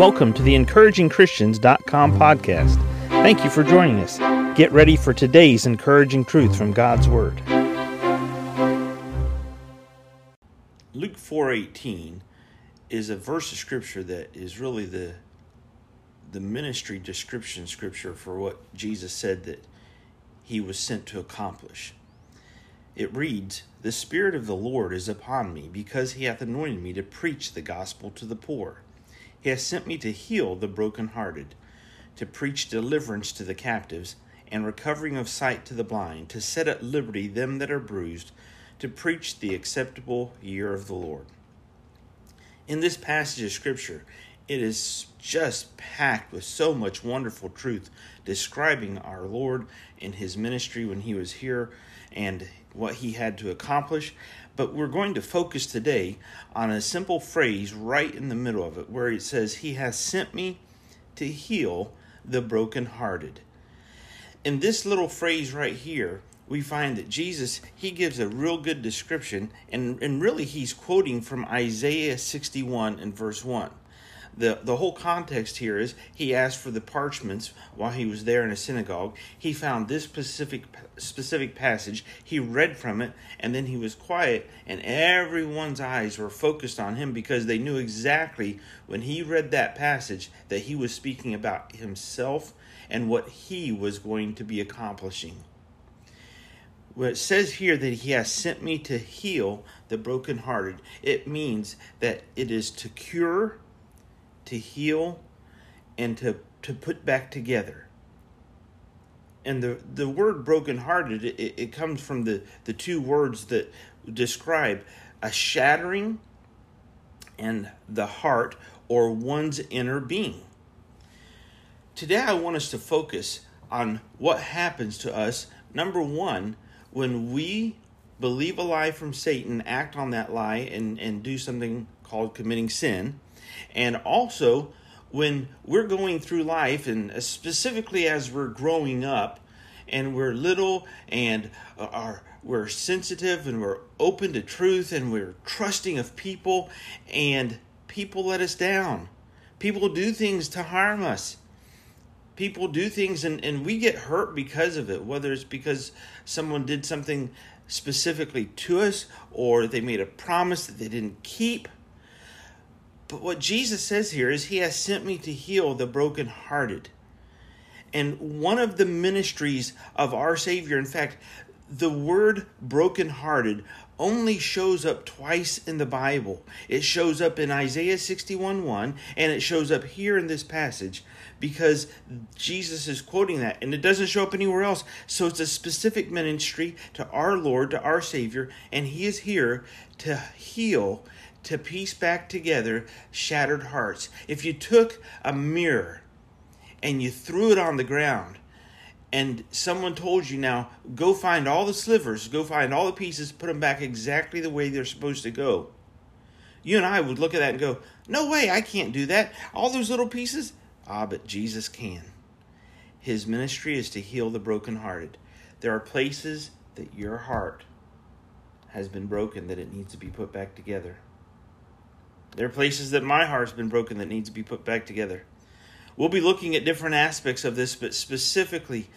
Welcome to the encouragingchristians.com podcast. Thank you for joining us. Get ready for today's encouraging truth from God's word. Luke 4:18 is a verse of scripture that is really the the ministry description scripture for what Jesus said that he was sent to accomplish. It reads, The Spirit of the Lord is upon me, because he hath anointed me to preach the gospel to the poor. He has sent me to heal the brokenhearted, to preach deliverance to the captives, and recovering of sight to the blind, to set at liberty them that are bruised, to preach the acceptable year of the Lord. In this passage of Scripture, it is just packed with so much wonderful truth describing our Lord and his ministry when he was here and what he had to accomplish. But we're going to focus today on a simple phrase right in the middle of it where it says, He has sent me to heal the brokenhearted. In this little phrase right here, we find that Jesus, he gives a real good description, and, and really he's quoting from Isaiah 61 and verse 1 the the whole context here is he asked for the parchments while he was there in a synagogue. He found this specific specific passage. He read from it and then he was quiet and everyone's eyes were focused on him because they knew exactly when he read that passage that he was speaking about himself and what he was going to be accomplishing. When it says here that he has sent me to heal the brokenhearted, it means that it is to cure to heal and to, to put back together. And the, the word brokenhearted, it, it comes from the, the two words that describe a shattering and the heart or one's inner being. Today, I want us to focus on what happens to us, number one, when we believe a lie from Satan, act on that lie, and, and do something called committing sin. And also, when we're going through life, and specifically as we're growing up, and we're little and uh, are we're sensitive and we're open to truth and we're trusting of people and people let us down. People do things to harm us. People do things and, and we get hurt because of it whether it's because someone did something specifically to us or they made a promise that they didn't keep but what Jesus says here is, He has sent me to heal the brokenhearted. And one of the ministries of our Savior, in fact, the word brokenhearted only shows up twice in the Bible. It shows up in Isaiah 61 1, and it shows up here in this passage because Jesus is quoting that, and it doesn't show up anywhere else. So it's a specific ministry to our Lord, to our Savior, and He is here to heal to piece back together shattered hearts. If you took a mirror and you threw it on the ground, and someone told you now, go find all the slivers, go find all the pieces, put them back exactly the way they're supposed to go. You and I would look at that and go, no way, I can't do that. All those little pieces? Ah, but Jesus can. His ministry is to heal the brokenhearted. There are places that your heart has been broken that it needs to be put back together. There are places that my heart's been broken that needs to be put back together. We'll be looking at different aspects of this, but specifically,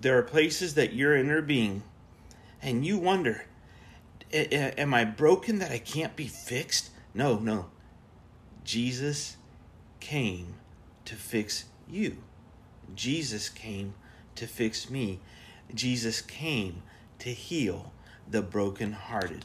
there are places that your inner being, and you wonder, am I broken that I can't be fixed? No, no. Jesus came to fix you. Jesus came to fix me. Jesus came to heal the brokenhearted.